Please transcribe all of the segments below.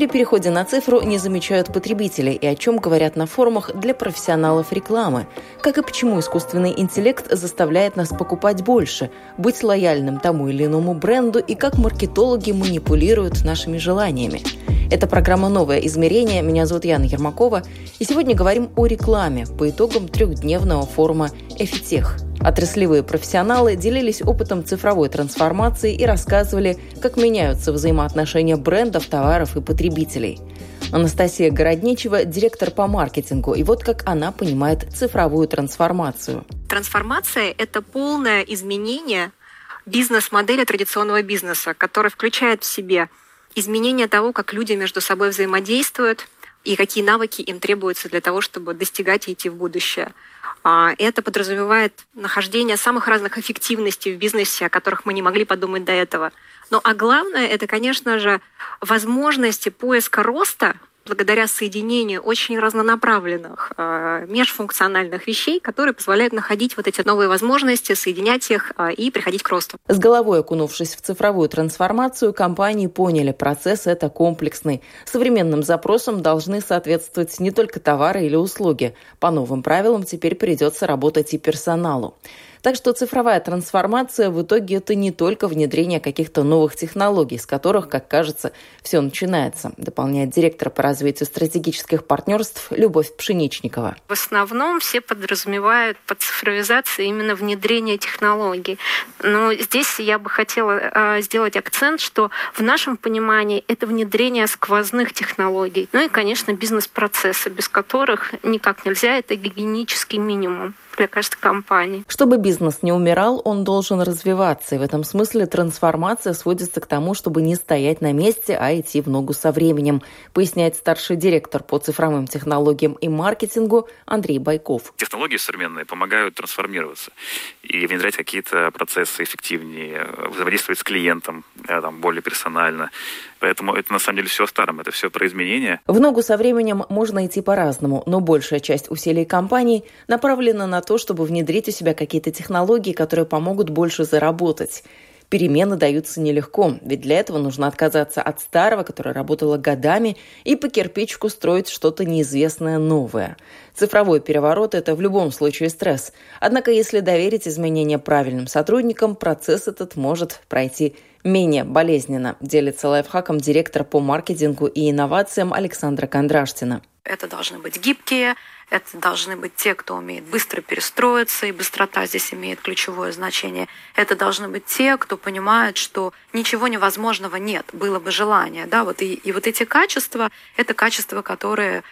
при переходе на цифру не замечают потребители и о чем говорят на форумах для профессионалов рекламы, как и почему искусственный интеллект заставляет нас покупать больше, быть лояльным тому или иному бренду и как маркетологи манипулируют нашими желаниями. Это программа «Новое измерение». Меня зовут Яна Ермакова. И сегодня говорим о рекламе по итогам трехдневного форума «Эфитех». Отраслевые профессионалы делились опытом цифровой трансформации и рассказывали, как меняются взаимоотношения брендов, товаров и потребителей. Анастасия Городничева – директор по маркетингу, и вот как она понимает цифровую трансформацию. Трансформация – это полное изменение бизнес-модели традиционного бизнеса, который включает в себе изменение того, как люди между собой взаимодействуют и какие навыки им требуются для того, чтобы достигать и идти в будущее – а, это подразумевает нахождение самых разных эффективностей в бизнесе, о которых мы не могли подумать до этого. Ну а главное, это, конечно же, возможности поиска роста благодаря соединению очень разнонаправленных э, межфункциональных вещей, которые позволяют находить вот эти новые возможности, соединять их э, и приходить к росту. С головой окунувшись в цифровую трансформацию, компании поняли, процесс это комплексный. Современным запросам должны соответствовать не только товары или услуги. По новым правилам теперь придется работать и персоналу. Так что цифровая трансформация в итоге это не только внедрение каких-то новых технологий, с которых, как кажется, все начинается, дополняет директор по развитию стратегических партнерств Любовь Пшеничникова. В основном все подразумевают под цифровизацией именно внедрение технологий. Но здесь я бы хотела а, сделать акцент, что в нашем понимании это внедрение сквозных технологий. Ну и, конечно, бизнес-процессы, без которых никак нельзя, это гигиенический минимум для каждой компании. Чтобы бизнес не умирал, он должен развиваться. И в этом смысле трансформация сводится к тому, чтобы не стоять на месте, а идти в ногу со временем, поясняет старший директор по цифровым технологиям и маркетингу Андрей Байков. Технологии современные помогают трансформироваться и внедрять какие-то процессы эффективнее, взаимодействовать с клиентом там, более персонально. Поэтому это на самом деле все старом, это все про изменения. В ногу со временем можно идти по-разному, но большая часть усилий компаний направлена на то, чтобы внедрить у себя какие-то технологии, которые помогут больше заработать. Перемены даются нелегко, ведь для этого нужно отказаться от старого, которое работало годами, и по кирпичику строить что-то неизвестное новое. Цифровой переворот – это в любом случае стресс. Однако, если доверить изменения правильным сотрудникам, процесс этот может пройти менее болезненно, делится лайфхаком директор по маркетингу и инновациям Александра Кондрашкина. Это должны быть гибкие, это должны быть те, кто умеет быстро перестроиться, и быстрота здесь имеет ключевое значение. Это должны быть те, кто понимает, что ничего невозможного нет, было бы желание. Да? Вот и, и вот эти качества — это качества, которые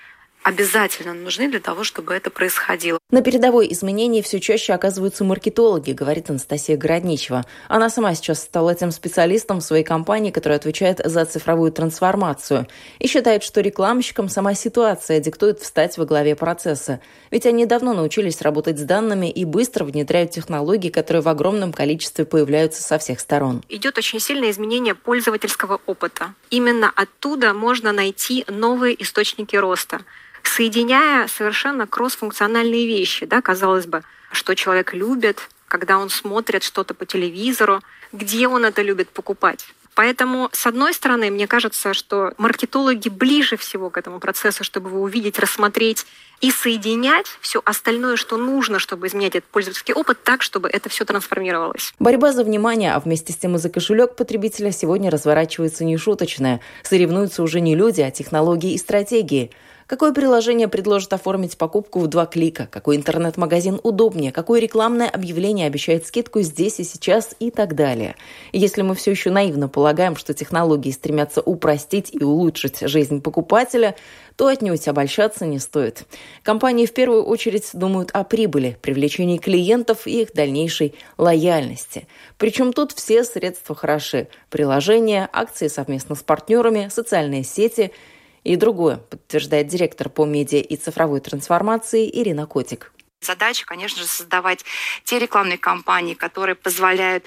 обязательно нужны для того, чтобы это происходило. На передовой изменений все чаще оказываются маркетологи, говорит Анастасия Городничева. Она сама сейчас стала тем специалистом в своей компании, которая отвечает за цифровую трансформацию. И считает, что рекламщикам сама ситуация диктует встать во главе процесса. Ведь они давно научились работать с данными и быстро внедряют технологии, которые в огромном количестве появляются со всех сторон. Идет очень сильное изменение пользовательского опыта. Именно оттуда можно найти новые источники роста соединяя совершенно кроссфункциональные вещи, да, казалось бы, что человек любит, когда он смотрит что-то по телевизору, где он это любит покупать. Поэтому, с одной стороны, мне кажется, что маркетологи ближе всего к этому процессу, чтобы его увидеть, рассмотреть и соединять все остальное, что нужно, чтобы изменять этот пользовательский опыт так, чтобы это все трансформировалось. Борьба за внимание, а вместе с тем и за кошелек потребителя сегодня разворачивается нешуточная. Соревнуются уже не люди, а технологии и стратегии – Какое приложение предложит оформить покупку в два клика? Какой интернет-магазин удобнее? Какое рекламное объявление обещает скидку здесь и сейчас и так далее? Если мы все еще наивно полагаем, что технологии стремятся упростить и улучшить жизнь покупателя, то отнюдь обольщаться не стоит. Компании в первую очередь думают о прибыли, привлечении клиентов и их дальнейшей лояльности. Причем тут все средства хороши. Приложения, акции совместно с партнерами, социальные сети – и другое, подтверждает директор по медиа и цифровой трансформации Ирина Котик. Задача, конечно же, создавать те рекламные кампании, которые позволяют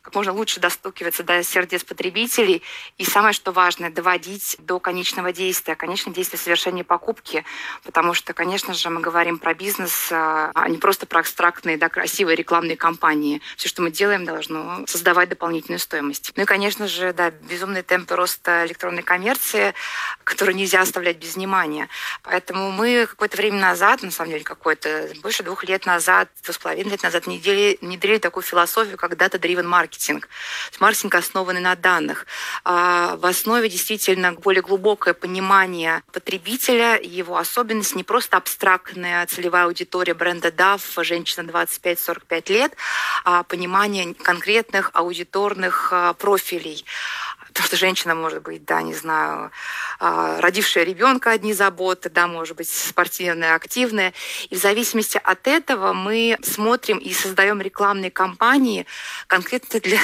как можно лучше достукиваться до сердец потребителей. И самое, что важно, доводить до конечного действия, конечное действие совершения покупки. Потому что, конечно же, мы говорим про бизнес, а, а не просто про абстрактные, да, красивые рекламные кампании. Все, что мы делаем, должно создавать дополнительную стоимость. Ну и, конечно же, да, безумные темпы роста электронной коммерции, которые нельзя оставлять без внимания. Поэтому мы какое-то время назад, на самом деле, какое-то больше двух лет назад, двух с половиной лет назад внедрили, внедрили такую философию, как data-driven маркетинг. Маркетинг, основанный на данных. А в основе действительно более глубокое понимание потребителя, его особенность, не просто абстрактная целевая аудитория бренда DAF, женщина 25-45 лет, а понимание конкретных аудиторных а, профилей. Потому что женщина может быть, да, не знаю, а, родившая ребенка одни заботы, да, может быть, спортивная, активная. И в зависимости от этого мы смотрим и создаем рекламные кампании конкретно для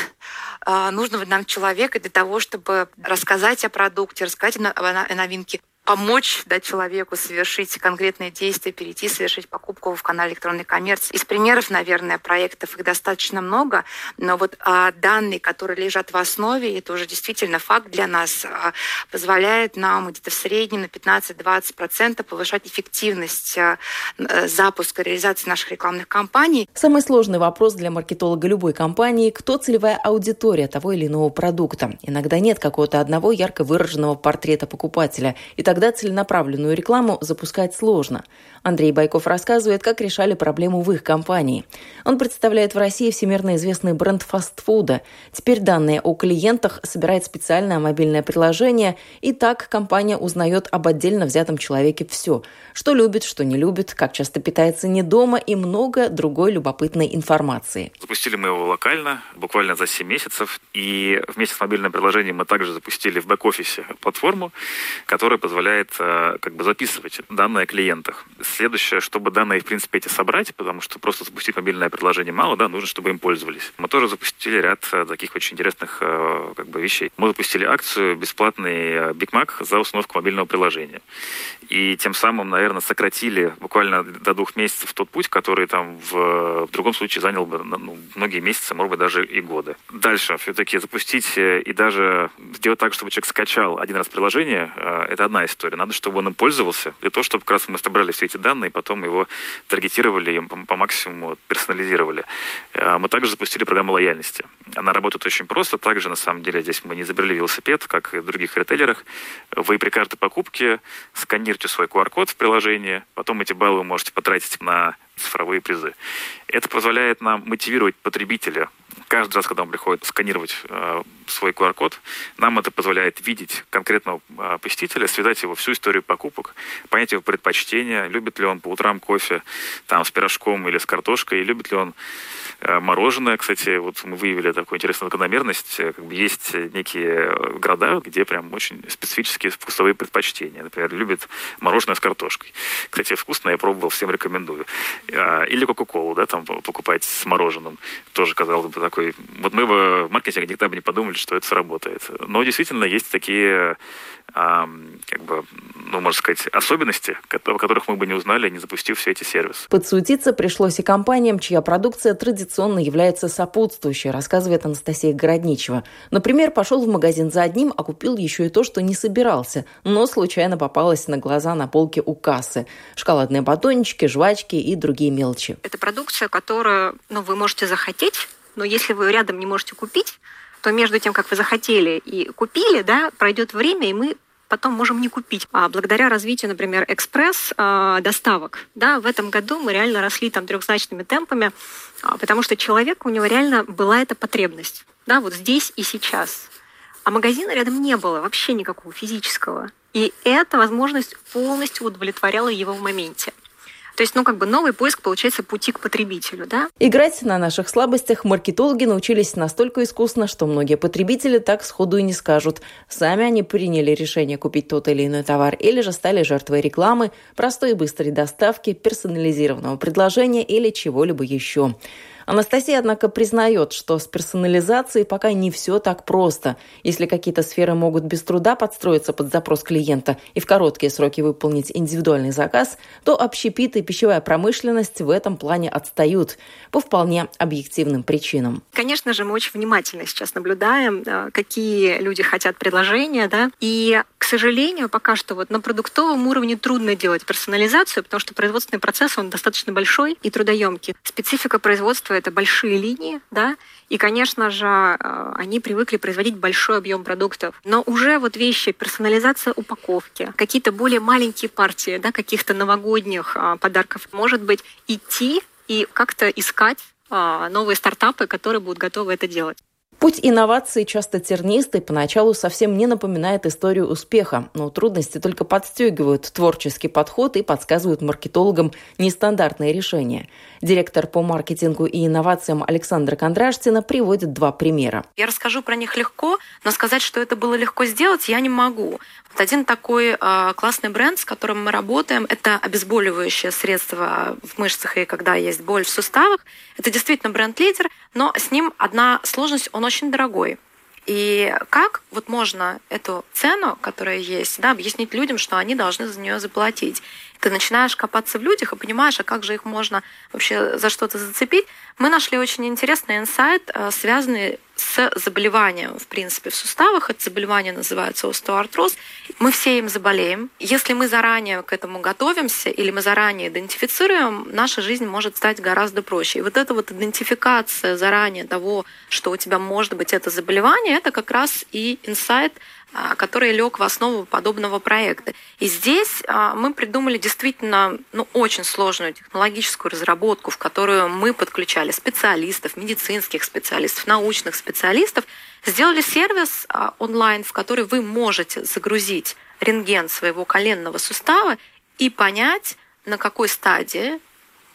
а, нужного нам человека для того, чтобы рассказать о продукте, рассказать о новинке, помочь дать человеку совершить конкретные действия, перейти, совершить покупку в канале электронной коммерции. Из примеров, наверное, проектов их достаточно много, но вот а, данные, которые лежат в основе, это уже действительно факт для нас, а, позволяет нам где-то в среднем на 15-20% повышать эффективность а, запуска, реализации наших рекламных кампаний. Самый сложный вопрос для маркетолога любой компании – кто целевая аудитория того или иного продукта. Иногда нет какого-то одного ярко выраженного портрета покупателя, и тогда целенаправленную рекламу запускать сложно. Андрей Байков рассказывает, как решали проблему в их компании. Он представляет в России всемирно известный бренд фастфуда. Теперь данные о клиентах собирает специальное мобильное приложение, и так компания узнает об отдельно взятом человеке все. Что любит, что не любит, как часто питается не дома и много другой любопытной информации. Запустили мы его локально, буквально за 7 месяцев. И вместе с мобильным приложением мы также запустили в бэк-офисе платформу, которая позволяет позволяет э, как бы записывать данные о клиентах. Следующее, чтобы данные, в принципе, эти собрать, потому что просто запустить мобильное приложение мало, да, нужно, чтобы им пользовались. Мы тоже запустили ряд э, таких очень интересных э, как бы, вещей. Мы запустили акцию бесплатный Big Mac за установку мобильного приложения. И тем самым, наверное, сократили буквально до двух месяцев тот путь, который там в, в другом случае занял бы ну, многие месяцы, может быть, даже и годы. Дальше все-таки запустить и даже сделать так, чтобы человек скачал один раз приложение, это одна история. Надо, чтобы он им пользовался, для того, чтобы как раз мы собрали все эти данные, и потом его таргетировали и по, максимуму персонализировали. А, мы также запустили программу лояльности. Она работает очень просто. Также, на самом деле, здесь мы не изобрели велосипед, как и в других ритейлерах. Вы при карте покупки сканируете свой QR-код в приложении, потом эти баллы вы можете потратить на цифровые призы. Это позволяет нам мотивировать потребителя каждый раз, когда он приходит сканировать э, свой QR-код, нам это позволяет видеть конкретного э, посетителя, связать его всю историю покупок, понять его предпочтения, любит ли он по утрам кофе там, с пирожком или с картошкой, любит ли он мороженое, кстати, вот мы выявили такую интересную закономерность. Э, как бы есть некие э, города, где прям очень специфические вкусовые предпочтения. Например, любят мороженое с картошкой. Кстати, вкусно, я пробовал, всем рекомендую. Или Кока-Колу, да, там покупать с мороженым. Тоже, казалось бы, такой... Вот мы бы в маркетинге никогда бы не подумали, что это сработает. Но действительно есть такие как бы, ну, можно сказать, особенности, о которых мы бы не узнали, не запустив все эти сервисы. Подсуетиться пришлось и компаниям, чья продукция традиционно является сопутствующей, рассказывает Анастасия Городничева. Например, пошел в магазин за одним, а купил еще и то, что не собирался, но случайно попалось на глаза на полке у кассы. Шоколадные батончики, жвачки и другие мелочи. Это продукция, которую ну, вы можете захотеть, но если вы рядом не можете купить, то между тем, как вы захотели и купили, да, пройдет время, и мы потом можем не купить. А благодаря развитию, например, экспресс-доставок, а, да, в этом году мы реально росли там трехзначными темпами, а, потому что человек, у него реально была эта потребность, да, вот здесь и сейчас. А магазина рядом не было, вообще никакого физического. И эта возможность полностью удовлетворяла его в моменте. То есть, ну, как бы новый поиск, получается, пути к потребителю, да? Играть на наших слабостях маркетологи научились настолько искусно, что многие потребители так сходу и не скажут. Сами они приняли решение купить тот или иной товар или же стали жертвой рекламы, простой и быстрой доставки, персонализированного предложения или чего-либо еще. Анастасия, однако, признает, что с персонализацией пока не все так просто. Если какие-то сферы могут без труда подстроиться под запрос клиента и в короткие сроки выполнить индивидуальный заказ, то общепит и пищевая промышленность в этом плане отстают по вполне объективным причинам. Конечно же, мы очень внимательно сейчас наблюдаем, э, какие люди хотят предложения, да, и, к сожалению, пока что вот на продуктовом уровне трудно делать персонализацию, потому что производственный процесс, он достаточно большой и трудоемкий. Специфика производства – это большие линии, да, и, конечно же, э, они привыкли производить большой объем продуктов. Но уже вот вещи, персонализация упаковки, какие-то более маленькие партии, да, каких-то новогодних а, подарков, может быть, идти и как-то искать а, новые стартапы, которые будут готовы это делать. Путь инноваций часто тернистый, поначалу совсем не напоминает историю успеха, но трудности только подстегивают творческий подход и подсказывают маркетологам нестандартные решения. Директор по маркетингу и инновациям Александра Кондраштина приводит два примера. Я расскажу про них легко, но сказать, что это было легко сделать, я не могу. Вот один такой э, классный бренд, с которым мы работаем, это обезболивающее средство в мышцах и когда есть боль в суставах. Это действительно бренд-лидер, но с ним одна сложность, он очень дорогой. И как вот можно эту цену, которая есть, да, объяснить людям, что они должны за нее заплатить? Ты начинаешь копаться в людях и понимаешь, а как же их можно вообще за что-то зацепить. Мы нашли очень интересный инсайт, э, связанный с заболеванием, в принципе, в суставах. Это заболевание называется остеоартроз. Мы все им заболеем. Если мы заранее к этому готовимся или мы заранее идентифицируем, наша жизнь может стать гораздо проще. И вот эта вот идентификация заранее того, что у тебя может быть это заболевание, это как раз и инсайт который лег в основу подобного проекта. И здесь а, мы придумали действительно ну, очень сложную технологическую разработку, в которую мы подключали специалистов, медицинских специалистов, научных специалистов, сделали сервис а, онлайн, в который вы можете загрузить рентген своего коленного сустава и понять, на какой стадии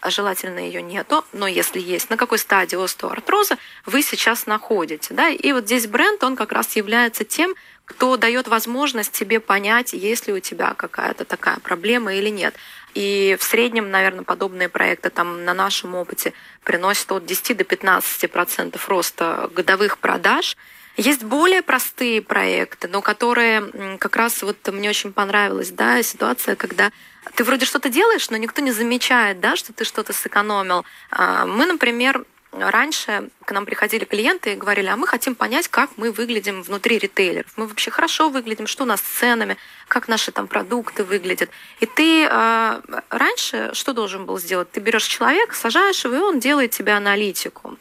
а желательно ее нету, но если есть, на какой стадии остеоартроза вы сейчас находите. Да? И вот здесь бренд, он как раз является тем, кто дает возможность тебе понять, есть ли у тебя какая-то такая проблема или нет. И в среднем, наверное, подобные проекты там на нашем опыте приносят от 10 до 15 процентов роста годовых продаж. Есть более простые проекты, но которые как раз вот мне очень понравилась да, ситуация, когда ты вроде что-то делаешь, но никто не замечает, да, что ты что-то сэкономил. А, мы, например, раньше к нам приходили клиенты и говорили, а мы хотим понять, как мы выглядим внутри ритейлеров. Мы вообще хорошо выглядим, что у нас с ценами, как наши там продукты выглядят. И ты э, раньше что должен был сделать? Ты берешь человека, сажаешь его, и он делает тебе аналитику.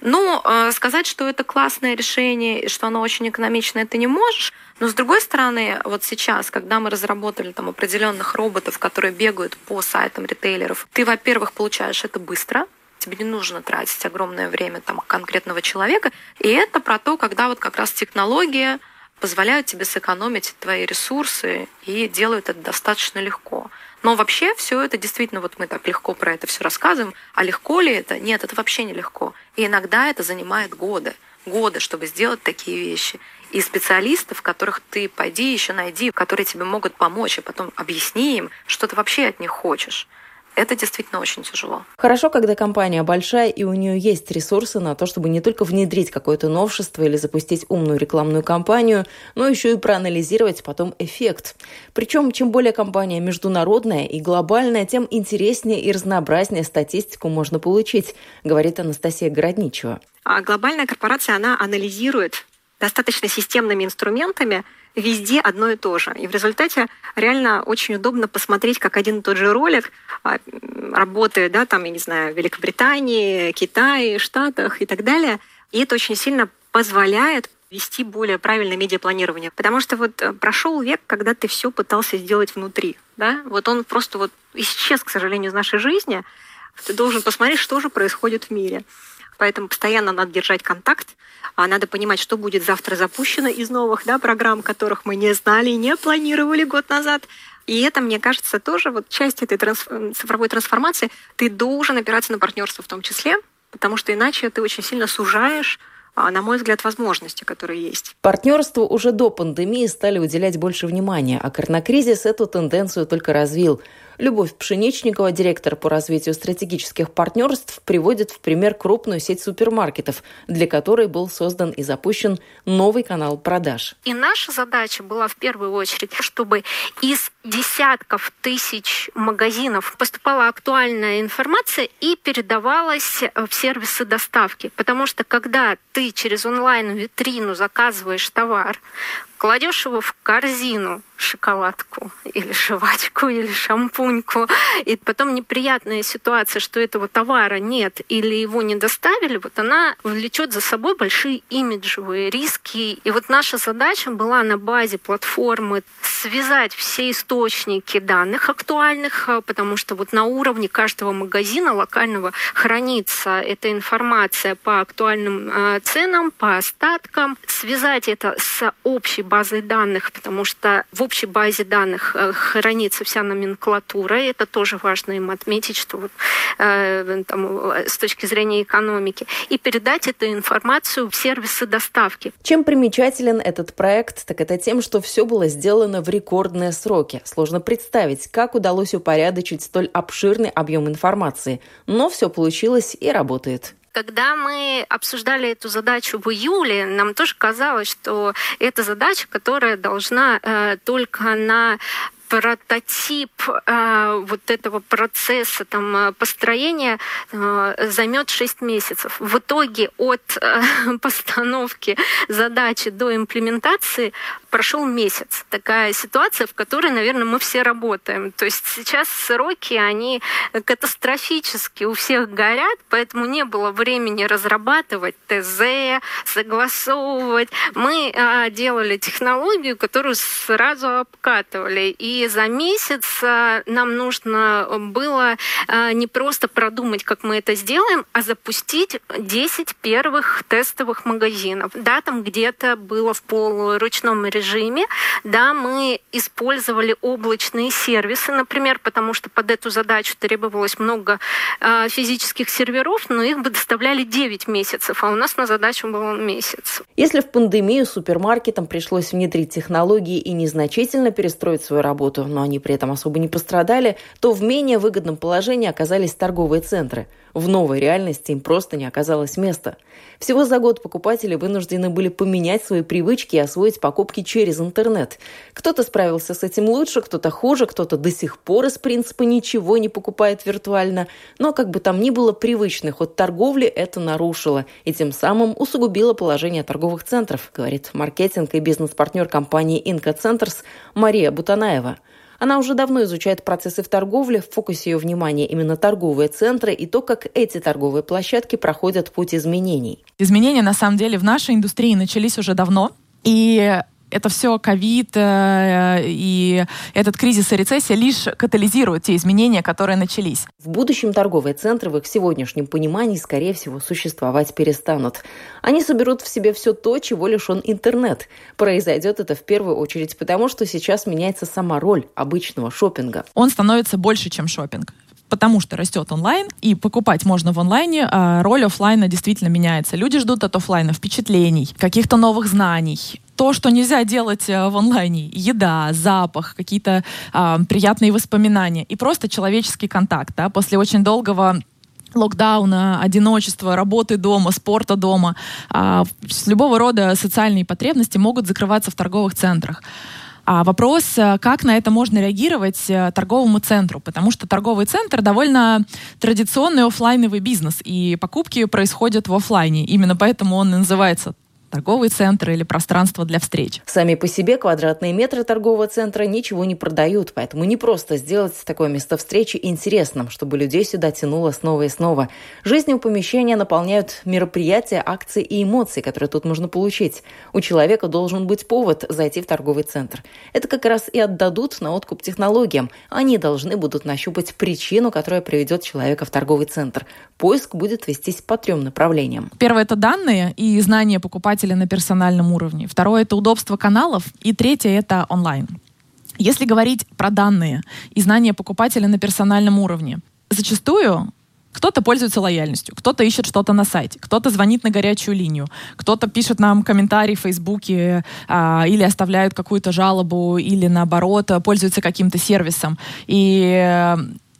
Ну, э, сказать, что это классное решение и что оно очень экономичное, ты не можешь. Но с другой стороны, вот сейчас, когда мы разработали там определенных роботов, которые бегают по сайтам ритейлеров, ты, во-первых, получаешь это быстро, тебе не нужно тратить огромное время там конкретного человека. И это про то, когда вот как раз технология позволяют тебе сэкономить твои ресурсы и делают это достаточно легко. Но вообще все это действительно, вот мы так легко про это все рассказываем, а легко ли это? Нет, это вообще не легко. И иногда это занимает годы, годы, чтобы сделать такие вещи. И специалистов, которых ты пойди еще найди, которые тебе могут помочь, и потом объясни им, что ты вообще от них хочешь это действительно очень тяжело. Хорошо, когда компания большая и у нее есть ресурсы на то, чтобы не только внедрить какое-то новшество или запустить умную рекламную кампанию, но еще и проанализировать потом эффект. Причем, чем более компания международная и глобальная, тем интереснее и разнообразнее статистику можно получить, говорит Анастасия Городничева. А глобальная корпорация, она анализирует достаточно системными инструментами везде одно и то же. И в результате реально очень удобно посмотреть, как один и тот же ролик а, работает, да, там, я не знаю, в Великобритании, Китае, Штатах и так далее. И это очень сильно позволяет вести более правильное медиапланирование. Потому что вот э, прошел век, когда ты все пытался сделать внутри. Да? Вот он просто вот исчез, к сожалению, из нашей жизни. Ты должен посмотреть, что же происходит в мире. Поэтому постоянно надо держать контакт, а надо понимать, что будет завтра запущено из новых да, программ, которых мы не знали и не планировали год назад. И это, мне кажется, тоже вот часть этой трансф... цифровой трансформации. Ты должен опираться на партнерство в том числе, потому что иначе ты очень сильно сужаешь а, на мой взгляд, возможности, которые есть. Партнерству уже до пандемии стали уделять больше внимания, а коронакризис эту тенденцию только развил. Любовь Пшеничникова, директор по развитию стратегических партнерств, приводит в пример крупную сеть супермаркетов, для которой был создан и запущен новый канал продаж. И наша задача была в первую очередь, чтобы из десятков тысяч магазинов поступала актуальная информация и передавалась в сервисы доставки. Потому что когда ты через онлайн-витрину заказываешь товар, кладешь его в корзину, шоколадку или жвачку или шампуньку, и потом неприятная ситуация, что этого товара нет или его не доставили, вот она влечет за собой большие имиджевые риски. И вот наша задача была на базе платформы связать все источники данных актуальных, потому что вот на уровне каждого магазина локального хранится эта информация по актуальным э, ценам, по остаткам, связать это с общей базой данных, потому что в общей базе данных э, хранится вся номенклатура. И это тоже важно им отметить, что вот, э, там, э, с точки зрения экономики. И передать эту информацию в сервисы доставки. Чем примечателен этот проект, так это тем, что все было сделано в рекордные сроки. Сложно представить, как удалось упорядочить столь обширный объем информации. Но все получилось и работает. Когда мы обсуждали эту задачу в июле, нам тоже казалось, что это задача, которая должна э, только на прототип э, вот этого процесса там, э, построения э, займет 6 месяцев. В итоге от э, постановки задачи до имплементации прошел месяц. Такая ситуация, в которой, наверное, мы все работаем. То есть сейчас сроки, они катастрофически у всех горят, поэтому не было времени разрабатывать ТЗ, согласовывать. Мы э, делали технологию, которую сразу обкатывали. И за месяц э, нам нужно было э, не просто продумать, как мы это сделаем, а запустить 10 первых тестовых магазинов. Да, там где-то было в полуручном режиме. Да, мы использовали облачные сервисы, например, потому что под эту задачу требовалось много э, физических серверов, но их бы доставляли 9 месяцев, а у нас на задачу был месяц. Если в пандемию супермаркетам пришлось внедрить технологии и незначительно перестроить свою работу, но они при этом особо не пострадали, то в менее выгодном положении оказались торговые центры. В новой реальности им просто не оказалось места. Всего за год покупатели вынуждены были поменять свои привычки и освоить покупки через интернет. Кто-то справился с этим лучше, кто-то хуже, кто-то до сих пор из принципа ничего не покупает виртуально. Но как бы там ни было, привычный ход торговли это нарушило и тем самым усугубило положение торговых центров, говорит маркетинг и бизнес-партнер компании Инка Центрс Мария Бутанаева. Она уже давно изучает процессы в торговле, в фокусе ее внимания именно торговые центры и то, как эти торговые площадки проходят путь изменений. Изменения, на самом деле, в нашей индустрии начались уже давно. И это все ковид э, и этот кризис и рецессия лишь катализируют те изменения, которые начались. В будущем торговые центры в их сегодняшнем понимании, скорее всего, существовать перестанут. Они соберут в себе все то, чего лишен интернет. Произойдет это в первую очередь потому, что сейчас меняется сама роль обычного шопинга. Он становится больше, чем шопинг потому что растет онлайн, и покупать можно в онлайне, а роль офлайна действительно меняется. Люди ждут от офлайна впечатлений, каких-то новых знаний, то, что нельзя делать э, в онлайне. Еда, запах, какие-то э, приятные воспоминания и просто человеческий контакт. Да? После очень долгого локдауна, одиночества, работы дома, спорта дома, э, любого рода социальные потребности могут закрываться в торговых центрах. А вопрос, э, как на это можно реагировать э, торговому центру, потому что торговый центр довольно традиционный офлайновый бизнес, и покупки происходят в офлайне. Именно поэтому он называется торговый центр или пространство для встреч. Сами по себе квадратные метры торгового центра ничего не продают, поэтому не просто сделать такое место встречи интересным, чтобы людей сюда тянуло снова и снова. Жизнью помещения наполняют мероприятия, акции и эмоции, которые тут можно получить. У человека должен быть повод зайти в торговый центр. Это как раз и отдадут на откуп технологиям. Они должны будут нащупать причину, которая приведет человека в торговый центр. Поиск будет вестись по трем направлениям. Первое – это данные и знания покупателя пользователя на персональном уровне. Второе — это удобство каналов. И третье — это онлайн. Если говорить про данные и знания покупателя на персональном уровне, зачастую Кто-то пользуется лояльностью, кто-то ищет что-то на сайте, кто-то звонит на горячую линию, кто-то пишет нам комментарий в Фейсбуке а, или оставляют какую-то жалобу, или наоборот пользуются каким-то сервисом. И э,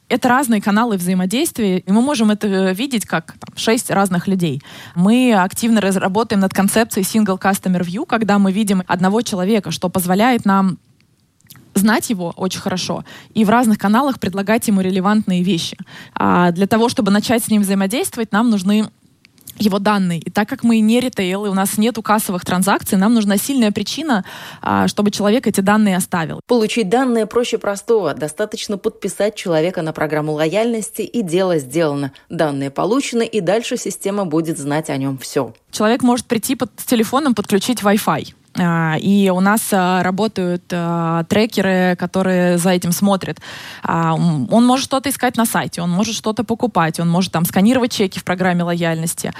это разные каналы взаимодействия, и мы можем это видеть как там, шесть разных людей. Мы активно работаем над концепцией Single Customer View, когда мы видим одного человека, что позволяет нам знать его очень хорошо и в разных каналах предлагать ему релевантные вещи. А для того, чтобы начать с ним взаимодействовать, нам нужны его данные. И так как мы не ритейл, и у нас нет кассовых транзакций, нам нужна сильная причина, а, чтобы человек эти данные оставил. Получить данные проще простого. Достаточно подписать человека на программу лояльности, и дело сделано. Данные получены, и дальше система будет знать о нем все. Человек может прийти под, с телефоном, подключить Wi-Fi и у нас а, работают а, трекеры, которые за этим смотрят. Он может что-то искать на сайте, он может что-то покупать, он может там сканировать чеки в программе лояльности.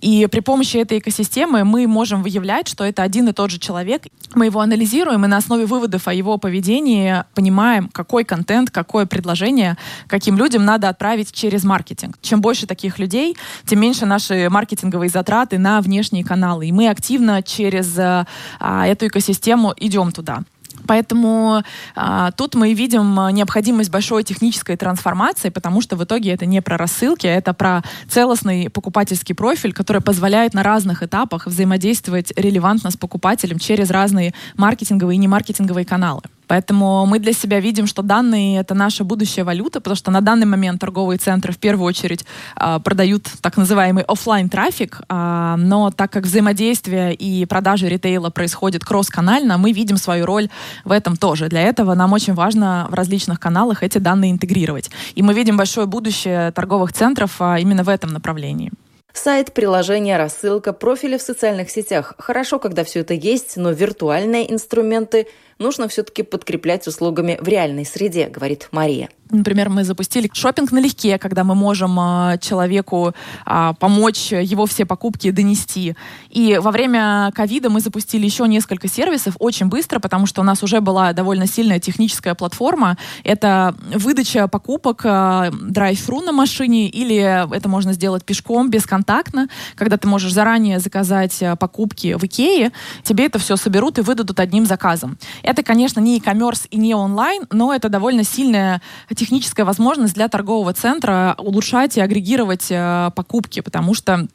И при помощи этой экосистемы мы можем выявлять, что это один и тот же человек. Мы его анализируем и на основе выводов о его поведении понимаем, какой контент, какое предложение каким людям надо отправить через маркетинг. Чем больше таких людей, тем меньше наши маркетинговые затраты на внешние каналы. И мы активно через а, эту экосистему, идем туда. Поэтому а, тут мы видим необходимость большой технической трансформации, потому что в итоге это не про рассылки, а это про целостный покупательский профиль, который позволяет на разных этапах взаимодействовать релевантно с покупателем через разные маркетинговые и немаркетинговые каналы. Поэтому мы для себя видим, что данные — это наша будущая валюта, потому что на данный момент торговые центры в первую очередь э, продают так называемый офлайн трафик э, но так как взаимодействие и продажи ритейла происходит кросс-канально, мы видим свою роль в этом тоже. Для этого нам очень важно в различных каналах эти данные интегрировать. И мы видим большое будущее торговых центров э, именно в этом направлении. Сайт, приложение, рассылка, профили в социальных сетях. Хорошо, когда все это есть, но виртуальные инструменты нужно все-таки подкреплять услугами в реальной среде, говорит Мария. Например, мы запустили шопинг налегке, когда мы можем э, человеку э, помочь его все покупки донести. И во время ковида мы запустили еще несколько сервисов очень быстро, потому что у нас уже была довольно сильная техническая платформа. Это выдача покупок драйв-фру на машине, или это можно сделать пешком, бесконтактно, когда ты можешь заранее заказать покупки в Икее, тебе это все соберут и выдадут одним заказом. Это, конечно, не e-commerce и не онлайн, но это довольно сильная техническая возможность для торгового центра улучшать и агрегировать э, покупки, потому что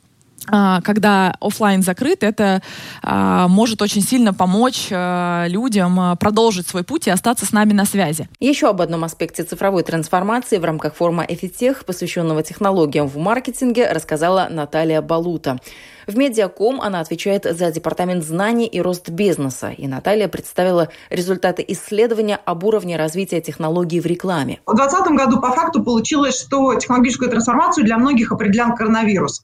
когда офлайн закрыт, это а, может очень сильно помочь а, людям а, продолжить свой путь и остаться с нами на связи. Еще об одном аспекте цифровой трансформации в рамках форума «Эфитех», посвященного технологиям в маркетинге, рассказала Наталья Балута. В Медиаком она отвечает за департамент знаний и рост бизнеса. И Наталья представила результаты исследования об уровне развития технологий в рекламе. В 2020 году по факту получилось, что технологическую трансформацию для многих определял коронавирус.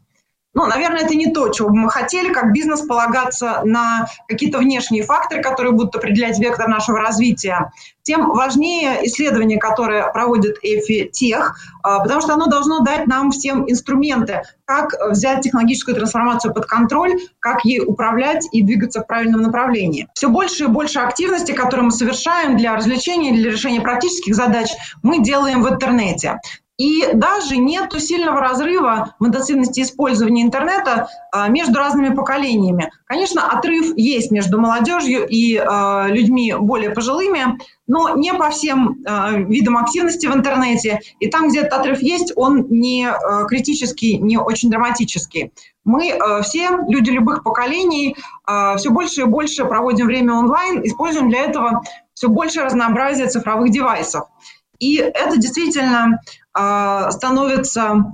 Ну, наверное, это не то, чего бы мы хотели, как бизнес полагаться на какие-то внешние факторы, которые будут определять вектор нашего развития. Тем важнее исследование, которое проводит EFI Тех, а, потому что оно должно дать нам всем инструменты, как взять технологическую трансформацию под контроль, как ей управлять и двигаться в правильном направлении. Все больше и больше активности, которые мы совершаем для развлечения, для решения практических задач, мы делаем в интернете. И даже нет сильного разрыва в интенсивности использования интернета а, между разными поколениями. Конечно, отрыв есть между молодежью и а, людьми более пожилыми, но не по всем а, видам активности в интернете. И там, где этот отрыв есть, он не критический, не очень драматический. Мы все, люди любых поколений, все больше и больше проводим время онлайн, используем для этого все больше разнообразия цифровых девайсов. И это действительно становится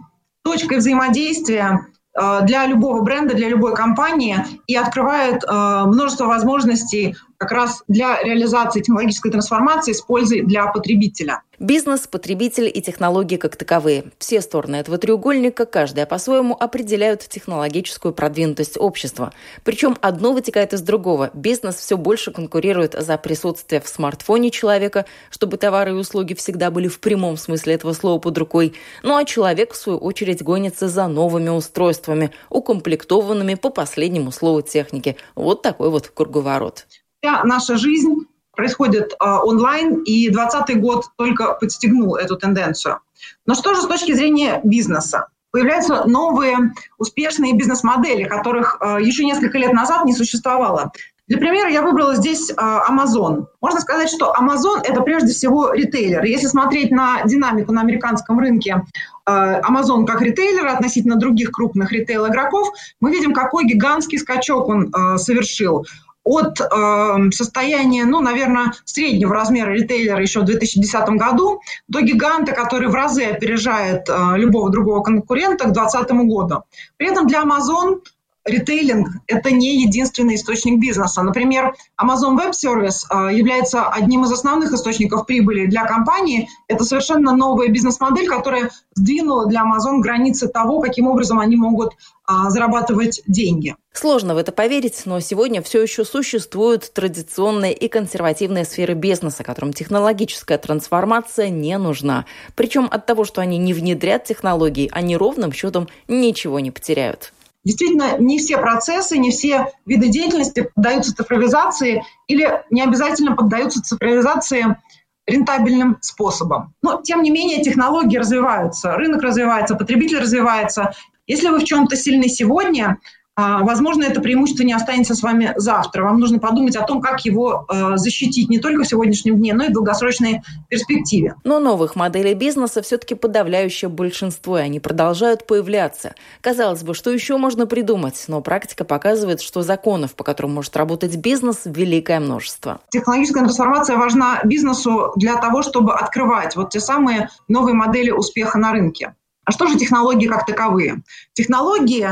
точкой взаимодействия э, для любого бренда, для любой компании и открывает э, множество возможностей как раз для реализации технологической трансформации с пользой для потребителя. Бизнес, потребитель и технологии как таковые. Все стороны этого треугольника, каждая по-своему, определяют технологическую продвинутость общества. Причем одно вытекает из другого. Бизнес все больше конкурирует за присутствие в смартфоне человека, чтобы товары и услуги всегда были в прямом смысле этого слова под рукой. Ну а человек, в свою очередь, гонится за новыми устройствами, укомплектованными по последнему слову техники. Вот такой вот круговорот вся наша жизнь происходит э, онлайн, и 2020 год только подстегнул эту тенденцию. Но что же с точки зрения бизнеса? Появляются новые успешные бизнес-модели, которых э, еще несколько лет назад не существовало. Для примера я выбрала здесь Amazon. Можно сказать, что Amazon – это прежде всего ритейлер. Если смотреть на динамику на американском рынке Amazon как ритейлера относительно других крупных ритейл-игроков, мы видим, какой гигантский скачок он совершил от э, состояния, ну, наверное, среднего размера ритейлера еще в 2010 году до гиганта, который в разы опережает э, любого другого конкурента к 2020 году. При этом для Amazon ритейлинг – это не единственный источник бизнеса. Например, Amazon Web Service э, является одним из основных источников прибыли для компании. Это совершенно новая бизнес-модель, которая сдвинула для Amazon границы того, каким образом они могут а, зарабатывать деньги. Сложно в это поверить, но сегодня все еще существуют традиционные и консервативные сферы бизнеса, которым технологическая трансформация не нужна. Причем от того, что они не внедрят технологии, они ровным счетом ничего не потеряют. Действительно, не все процессы, не все виды деятельности поддаются цифровизации или не обязательно поддаются цифровизации рентабельным способом. Но, тем не менее, технологии развиваются, рынок развивается, потребитель развивается. Если вы в чем-то сильны сегодня, возможно, это преимущество не останется с вами завтра. Вам нужно подумать о том, как его э, защитить не только в сегодняшнем дне, но и в долгосрочной перспективе. Но новых моделей бизнеса все-таки подавляющее большинство, и они продолжают появляться. Казалось бы, что еще можно придумать, но практика показывает, что законов, по которым может работать бизнес, великое множество. Технологическая трансформация важна бизнесу для того, чтобы открывать вот те самые новые модели успеха на рынке. А что же технологии как таковые? Технологии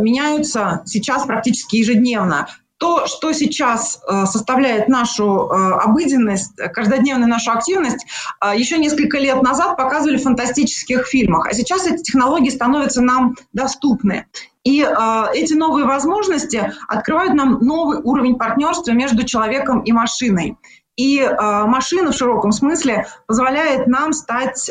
меняются сейчас практически ежедневно. То, что сейчас э, составляет нашу э, обыденность, каждодневную нашу активность, э, еще несколько лет назад показывали в фантастических фильмах, а сейчас эти технологии становятся нам доступны. И эти новые возможности открывают нам новый уровень партнерства между человеком и машиной. И машина в широком смысле позволяет нам стать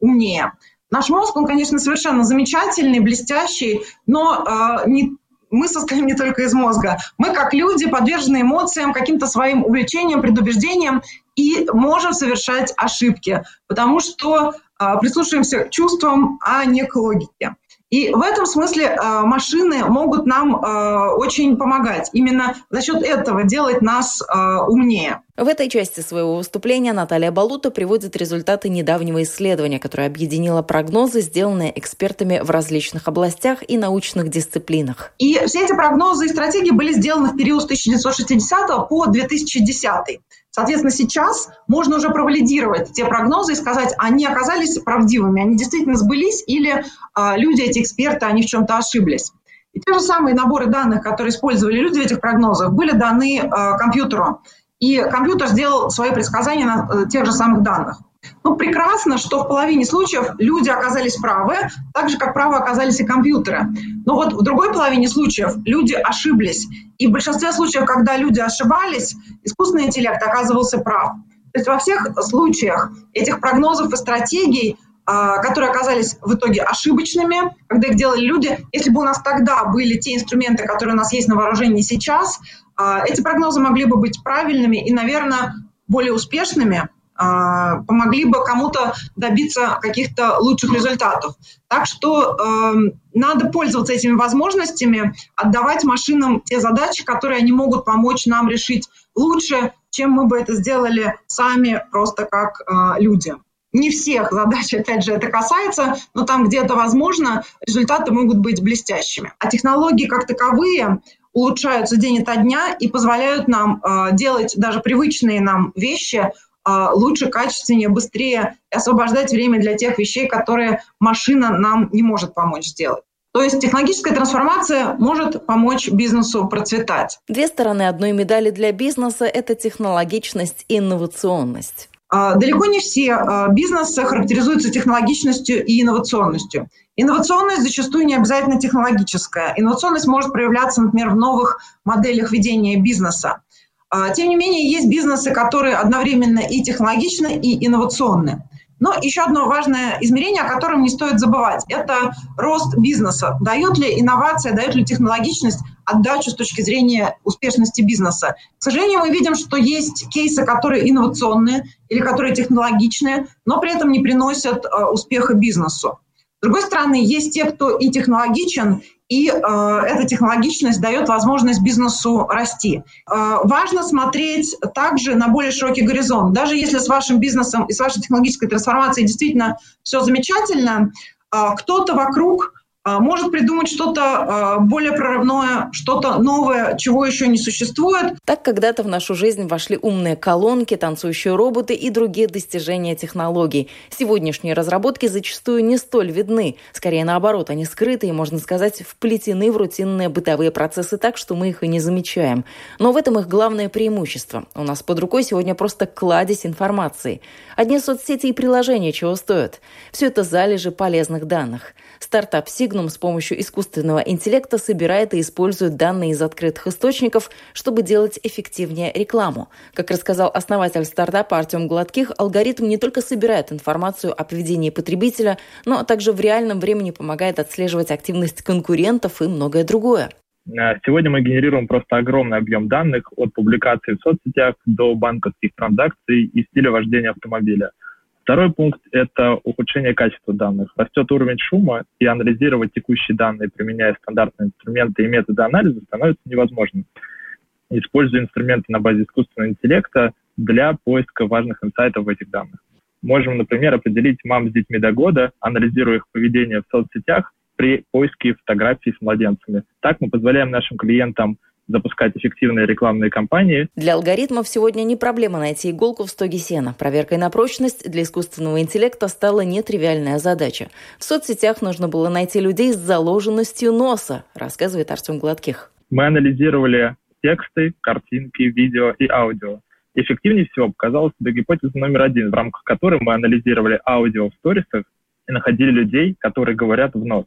умнее. Наш мозг, он, конечно, совершенно замечательный, блестящий, но э, не, мы состоим не только из мозга. Мы, как люди, подвержены эмоциям, каким-то своим увлечениям, предубеждениям и можем совершать ошибки, потому что э, прислушиваемся к чувствам, а не к логике. И в этом смысле э, машины могут нам э, очень помогать. Именно за счет этого делать нас э, умнее. В этой части своего выступления Наталья Балута приводит результаты недавнего исследования, которое объединило прогнозы, сделанные экспертами в различных областях и научных дисциплинах. И все эти прогнозы и стратегии были сделаны в период с 1960 по 2010. Соответственно, сейчас можно уже провалидировать те прогнозы и сказать, они оказались правдивыми, они действительно сбылись или э, люди, эти эксперты, они в чем-то ошиблись. И те же самые наборы данных, которые использовали люди в этих прогнозах, были даны э, компьютеру. И компьютер сделал свои предсказания на э, тех же самых данных. Ну, прекрасно, что в половине случаев люди оказались правы, так же, как правы оказались и компьютеры. Но вот в другой половине случаев люди ошиблись. И в большинстве случаев, когда люди ошибались, искусственный интеллект оказывался прав. То есть во всех случаях этих прогнозов и стратегий, а, которые оказались в итоге ошибочными, когда их делали люди, если бы у нас тогда были те инструменты, которые у нас есть на вооружении сейчас, а, эти прогнозы могли бы быть правильными и, наверное, более успешными, помогли бы кому-то добиться каких-то лучших результатов. Так что э, надо пользоваться этими возможностями, отдавать машинам те задачи, которые они могут помочь нам решить лучше, чем мы бы это сделали сами, просто как э, люди. Не всех задач, опять же, это касается, но там, где это возможно, результаты могут быть блестящими. А технологии как таковые улучшаются день ото дня и позволяют нам э, делать даже привычные нам вещи а, лучше, качественнее, быстрее и освобождать время для тех вещей, которые машина нам не может помочь сделать. То есть технологическая трансформация может помочь бизнесу процветать. Две стороны одной медали для бизнеса – это технологичность и инновационность. А, далеко не все а, бизнесы характеризуются технологичностью и инновационностью. Инновационность зачастую не обязательно технологическая. Инновационность может проявляться, например, в новых моделях ведения бизнеса. А, тем не менее, есть бизнесы, которые одновременно и технологичны, и инновационны. Но еще одно важное измерение, о котором не стоит забывать, это рост бизнеса. Дает ли инновация, дает ли технологичность отдачу с точки зрения успешности бизнеса. К сожалению, мы видим, что есть кейсы, которые инновационные или которые технологичные, но при этом не приносят э, успеха бизнесу. С другой стороны, есть те, кто и технологичен, и э, эта технологичность дает возможность бизнесу расти. Э, важно смотреть также на более широкий горизонт. Даже если с вашим бизнесом и с вашей технологической трансформацией действительно все замечательно, э, кто-то вокруг может придумать что-то а, более прорывное, что-то новое, чего еще не существует. Так когда-то в нашу жизнь вошли умные колонки, танцующие роботы и другие достижения технологий. Сегодняшние разработки зачастую не столь видны. Скорее наоборот, они скрыты и, можно сказать, вплетены в рутинные бытовые процессы так, что мы их и не замечаем. Но в этом их главное преимущество. У нас под рукой сегодня просто кладезь информации. Одни соцсети и приложения чего стоят. Все это залежи полезных данных. Стартап Signum с помощью искусственного интеллекта собирает и использует данные из открытых источников, чтобы делать эффективнее рекламу. Как рассказал основатель стартапа Артем Гладких, алгоритм не только собирает информацию о поведении потребителя, но также в реальном времени помогает отслеживать активность конкурентов и многое другое. Э, сегодня мы генерируем просто огромный объем данных от публикаций в соцсетях до банковских транзакций и стиля вождения автомобиля. Второй пункт – это ухудшение качества данных. Растет уровень шума, и анализировать текущие данные, применяя стандартные инструменты и методы анализа, становится невозможным. Используя инструменты на базе искусственного интеллекта для поиска важных инсайтов в этих данных. Можем, например, определить мам с детьми до года, анализируя их поведение в соцсетях при поиске фотографий с младенцами. Так мы позволяем нашим клиентам запускать эффективные рекламные кампании. Для алгоритмов сегодня не проблема найти иголку в стоге сена. Проверкой на прочность для искусственного интеллекта стала нетривиальная задача. В соцсетях нужно было найти людей с заложенностью носа, рассказывает Артем Гладких. Мы анализировали тексты, картинки, видео и аудио. Эффективнее всего показалась себе гипотеза номер один, в рамках которой мы анализировали аудио в сторисах и находили людей, которые говорят в нос.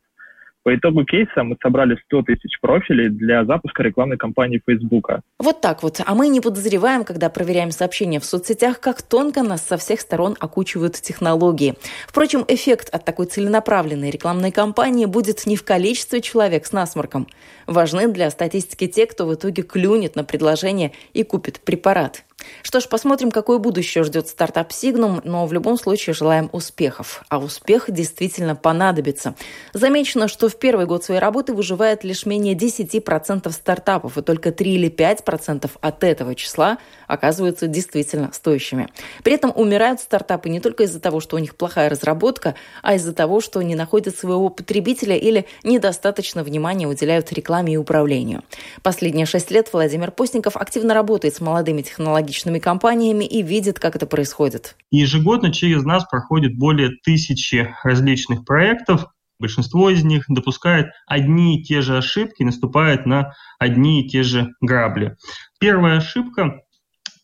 По итогу кейса мы собрали 100 тысяч профилей для запуска рекламной кампании Facebook. Вот так вот. А мы не подозреваем, когда проверяем сообщения в соцсетях, как тонко нас со всех сторон окучивают технологии. Впрочем, эффект от такой целенаправленной рекламной кампании будет не в количестве человек с насморком. Важны для статистики те, кто в итоге клюнет на предложение и купит препарат. Что ж, посмотрим, какое будущее ждет стартап Signum, но в любом случае желаем успехов. А успех действительно понадобится. Замечено, что в первый год своей работы выживает лишь менее 10% стартапов, и только 3 или 5% от этого числа оказываются действительно стоящими. При этом умирают стартапы не только из-за того, что у них плохая разработка, а из-за того, что не находят своего потребителя или недостаточно внимания уделяют рекламе и управлению. Последние шесть лет Владимир Постников активно работает с молодыми технологиями аналогичными компаниями и видит, как это происходит. Ежегодно через нас проходит более тысячи различных проектов. Большинство из них допускает одни и те же ошибки, наступает на одни и те же грабли. Первая ошибка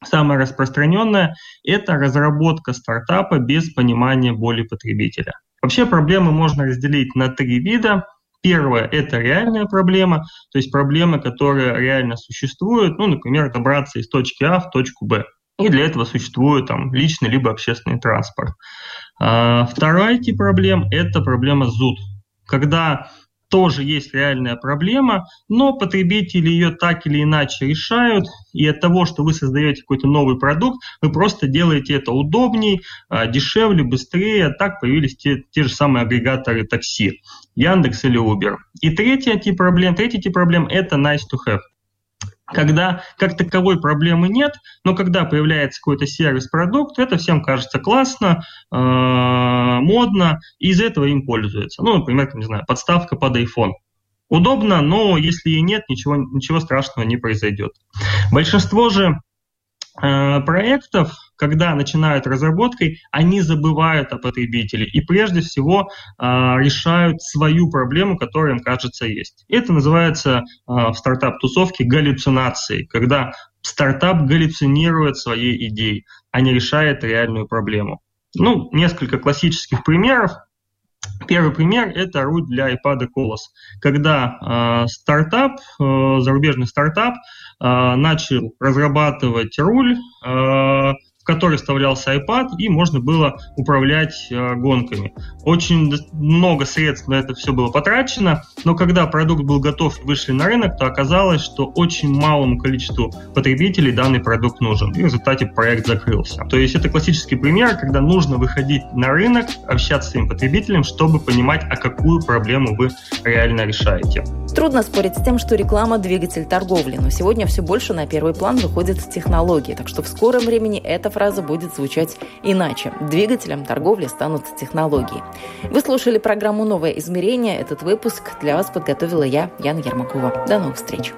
Самая распространенная – это разработка стартапа без понимания боли потребителя. Вообще проблемы можно разделить на три вида. Первое – это реальная проблема, то есть проблема, которая реально существует, ну, например, добраться из точки А в точку Б. И для этого существует там личный либо общественный транспорт. А, второй тип проблем – это проблема зуд. Когда тоже есть реальная проблема, но потребители ее так или иначе решают, и от того, что вы создаете какой-то новый продукт, вы просто делаете это удобнее, а, дешевле, быстрее. Так появились те, те же самые агрегаторы такси, Яндекс или Uber. И третий тип проблем, третий тип проблем – это nice to have когда как таковой проблемы нет, но когда появляется какой-то сервис-продукт, это всем кажется классно, э, модно, и из этого им пользуются. Ну, например, не знаю, подставка под iPhone. Удобно, но если и нет, ничего, ничего страшного не произойдет. Большинство же проектов, когда начинают разработкой, они забывают о потребителе и прежде всего э, решают свою проблему, которая им кажется есть. Это называется э, в стартап-тусовке галлюцинацией, когда стартап галлюцинирует свои идеи, а не решает реальную проблему. Ну, несколько классических примеров. Первый пример – это руль для iPad Colос. Когда э, стартап, э, зарубежный стартап, э, начал разрабатывать руль, э, который вставлялся iPad, и можно было управлять э, гонками. Очень много средств на это все было потрачено, но когда продукт был готов и вышли на рынок, то оказалось, что очень малому количеству потребителей данный продукт нужен. И в результате проект закрылся. То есть это классический пример, когда нужно выходить на рынок, общаться с своим потребителем, чтобы понимать, а какую проблему вы реально решаете. Трудно спорить с тем, что реклама – двигатель торговли, но сегодня все больше на первый план выходят технологии, так что в скором времени эта фраза будет звучать иначе. Двигателем торговли станут технологии. Вы слушали программу «Новое измерение». Этот выпуск для вас подготовила я, Яна Ермакова. До новых встреч!